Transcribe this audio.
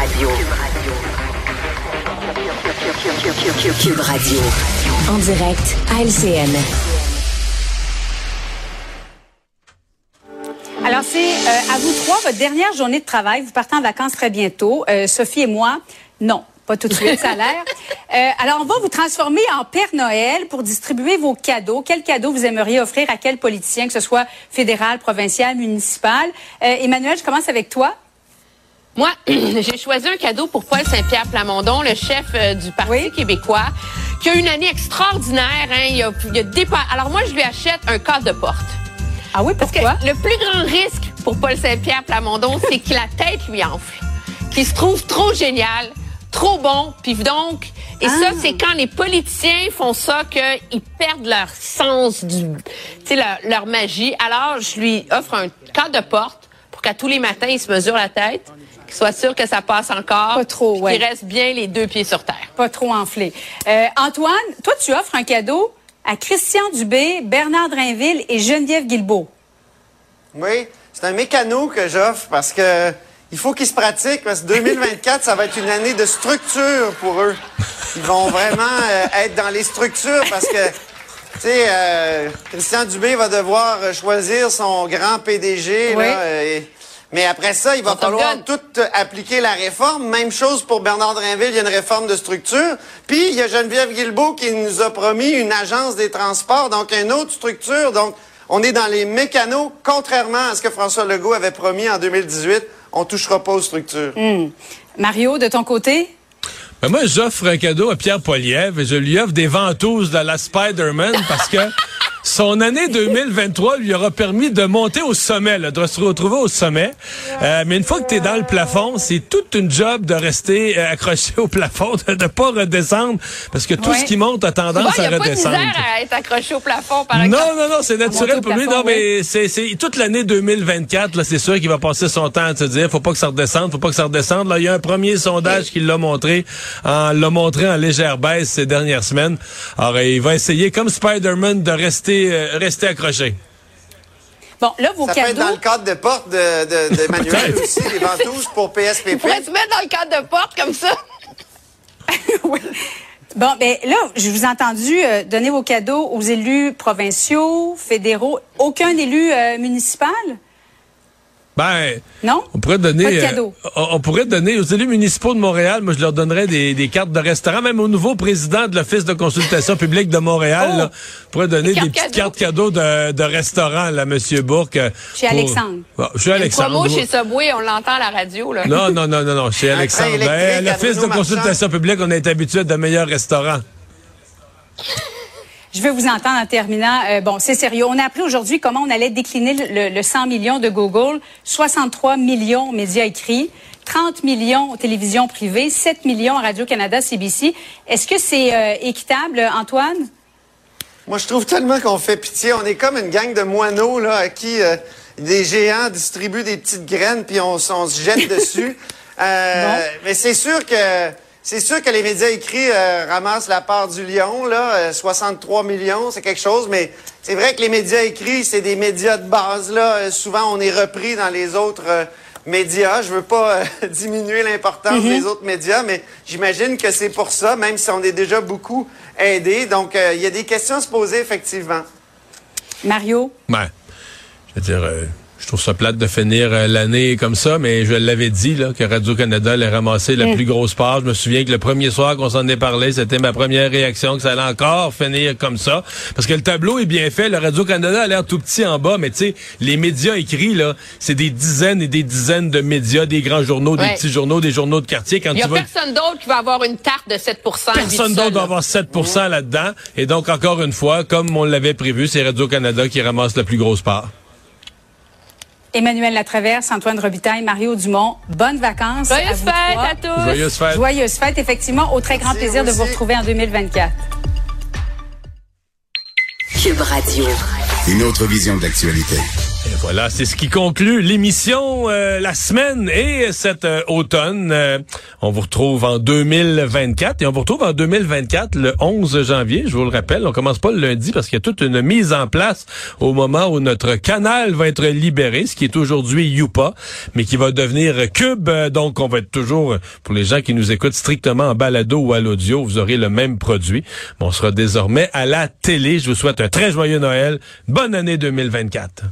Radio. Cube Radio. En direct à LCN. Alors, c'est euh, à vous trois, votre dernière journée de travail. Vous partez en vacances très bientôt. Euh, Sophie et moi, non. Pas tout de suite, ça a l'air. Euh, alors, on va vous transformer en Père Noël pour distribuer vos cadeaux. Quels cadeaux vous aimeriez offrir à quel politicien, que ce soit fédéral, provincial, municipal? Euh, Emmanuel, je commence avec toi. Moi, j'ai choisi un cadeau pour Paul Saint-Pierre Plamondon, le chef euh, du Parti Oui. québécois, qui a eu une année extraordinaire. Hein. Il a, il a dépa- Alors moi, je lui achète un cadre de porte. Ah oui, Parce que le plus grand risque pour Paul Saint-Pierre Plamondon, c'est que la tête lui enfle, qu'il se trouve trop génial, trop bon, puis donc, et Ah. ça, c'est quand les politiciens font ça qu'ils perdent leur sens du, tu sais, leur, leur magie. Alors, je lui offre un cadre de porte pour qu'à tous les matins, il se mesure la tête, qu'il soit sûr que ça passe encore, Pas trop, ouais. qu'il reste bien les deux pieds sur terre. Pas trop enflé. Euh, Antoine, toi, tu offres un cadeau à Christian Dubé, Bernard Drainville et Geneviève Guilbeault. Oui, c'est un mécano que j'offre parce que il faut qu'ils se pratiquent parce que 2024, ça va être une année de structure pour eux. Ils vont vraiment euh, être dans les structures parce que, tu sais, euh, Christian Dubé va devoir choisir son grand PDG. Oui. Là, et- mais après ça, il va falloir tout euh, appliquer la réforme. Même chose pour Bernard Drinville, il y a une réforme de structure. Puis, il y a Geneviève Guilbeault qui nous a promis une agence des transports, donc une autre structure. Donc, on est dans les mécanos, contrairement à ce que François Legault avait promis en 2018. On touchera pas aux structures. Mario, de ton côté? Ben moi, j'offre un cadeau à Pierre Poilievre et je lui offre des ventouses de la Spider-Man parce que son année 2023 lui aura permis de monter au sommet, là, de se retrouver au sommet. Euh, mais une fois que tu es dans le plafond, c'est toute une job de rester euh, accroché au plafond, de ne pas redescendre parce que tout Ouais. ce qui monte a tendance il à n'y a pas de redescendre. misère à être accroché au plafond, par exemple. Non, non, non, c'est naturel pour lui. Non, mais c'est, c'est toute l'année 2024, là, c'est sûr qu'il va passer son temps à se dire, faut pas que ça redescende, faut pas que ça redescende. Là, il y a un premier sondage qui l'a montré, en, l'a montré en légère baisse ces dernières semaines. Alors, il va essayer, comme Spider-Man, de rester, euh, rester accroché. Bon, là, vos Ça peut être cadeaux. dans le cadre de porte de, de, de Manuel aussi, les ventouses pour PSPP. Pourrais-tu mettre dans le cadre de porte comme ça? Bon, ben là, je vous ai entendu euh, donner vos cadeaux aux élus provinciaux, fédéraux. Aucun élu euh, municipal? Ben, Non? on pourrait donner, Pas de euh, cadeau. on, on pourrait donner aux élus municipaux de Montréal, moi je leur donnerais des, des cartes de restaurant, même au nouveau président de l'Office de consultation publique de Montréal, Oh! là, on pourrait donner Des petites cadeaux. cartes cadeaux de, de restaurant, là, Monsieur Bourque. euh, Chez Alexandre. Bon, chez Alexandre. promo chez Subway, on l'entend à la radio, là. Non, non, non, non, non, chez Alexandre. électrique Ben, L'Office de consultation publique, on est habitué à de meilleurs restaurants. Je vais vous entendre en terminant. Euh, bon, c'est sérieux. On a appris aujourd'hui comment on allait décliner le, le 100 millions de Google. 63 millions aux médias écrits, 30 millions aux télévisions privées, 7 millions à Radio-Canada, CBC. Est-ce que c'est euh, équitable, Antoine? Moi, je trouve tellement qu'on fait pitié. On est comme une gang de moineaux là, à qui euh, des géants distribuent des petites graines puis on, se jette dessus. Mais c'est sûr que c'est sûr que les médias écrits euh, ramassent la part du lion là, euh, 63 millions, c'est quelque chose. Mais c'est vrai que les médias écrits, c'est des médias de base là. Euh, souvent, on est repris dans les autres. euh, médias, je veux pas euh, diminuer l'importance des autres médias, mais j'imagine que c'est pour ça, même si on est déjà beaucoup aidés. Donc, euh, il y a des questions à se poser, effectivement. Mario? Ben, je veux dire, euh, je trouve ça plate de finir euh, l'année comme ça, mais je l'avais dit là, que Radio-Canada allait ramasser la plus grosse part. Je me souviens que le premier soir qu'on s'en est parlé, c'était ma première réaction que ça allait encore finir comme ça. Parce que le tableau est bien fait. Le Radio-Canada a l'air tout petit en bas, mais tu sais, les médias écrits, là, c'est des dizaines et des dizaines de médias, des grands journaux, des petits journaux, des journaux de quartier. Quand Il n'y a vas... personne d'autre qui va avoir une tarte de 7 lui Personne d'autre là. avoir 7% là-dedans. Et donc, encore une fois, comme on l'avait prévu, c'est Radio-Canada qui ramasse la plus grosse part. Emmanuel Latraverse, Antoine Robitaille, Mario Dumont, bonnes vacances. à Joyeuses fêtes à tous! Joyeuses fêtes. Joyeuses fêtes, effectivement. Au très grand Merci, plaisir de vous retrouver en 2024. Cube Radio. Une autre vision de l'actualité. Et voilà, c'est ce qui conclut l'émission euh, la semaine et cet euh, automne. Euh, on vous retrouve en 2024 et on vous retrouve en 2024 le 11 janvier. Je vous le rappelle, on commence pas le lundi parce qu'il y a toute une mise en place au moment où notre canal va être libéré, ce qui est aujourd'hui Youpa, mais qui va devenir Cube. Donc, on va être toujours, pour les gens qui nous écoutent strictement en balado ou à l'audio, vous aurez le même produit. on sera désormais à la télé. Je vous souhaite un très joyeux Noël. Bonne année 2024.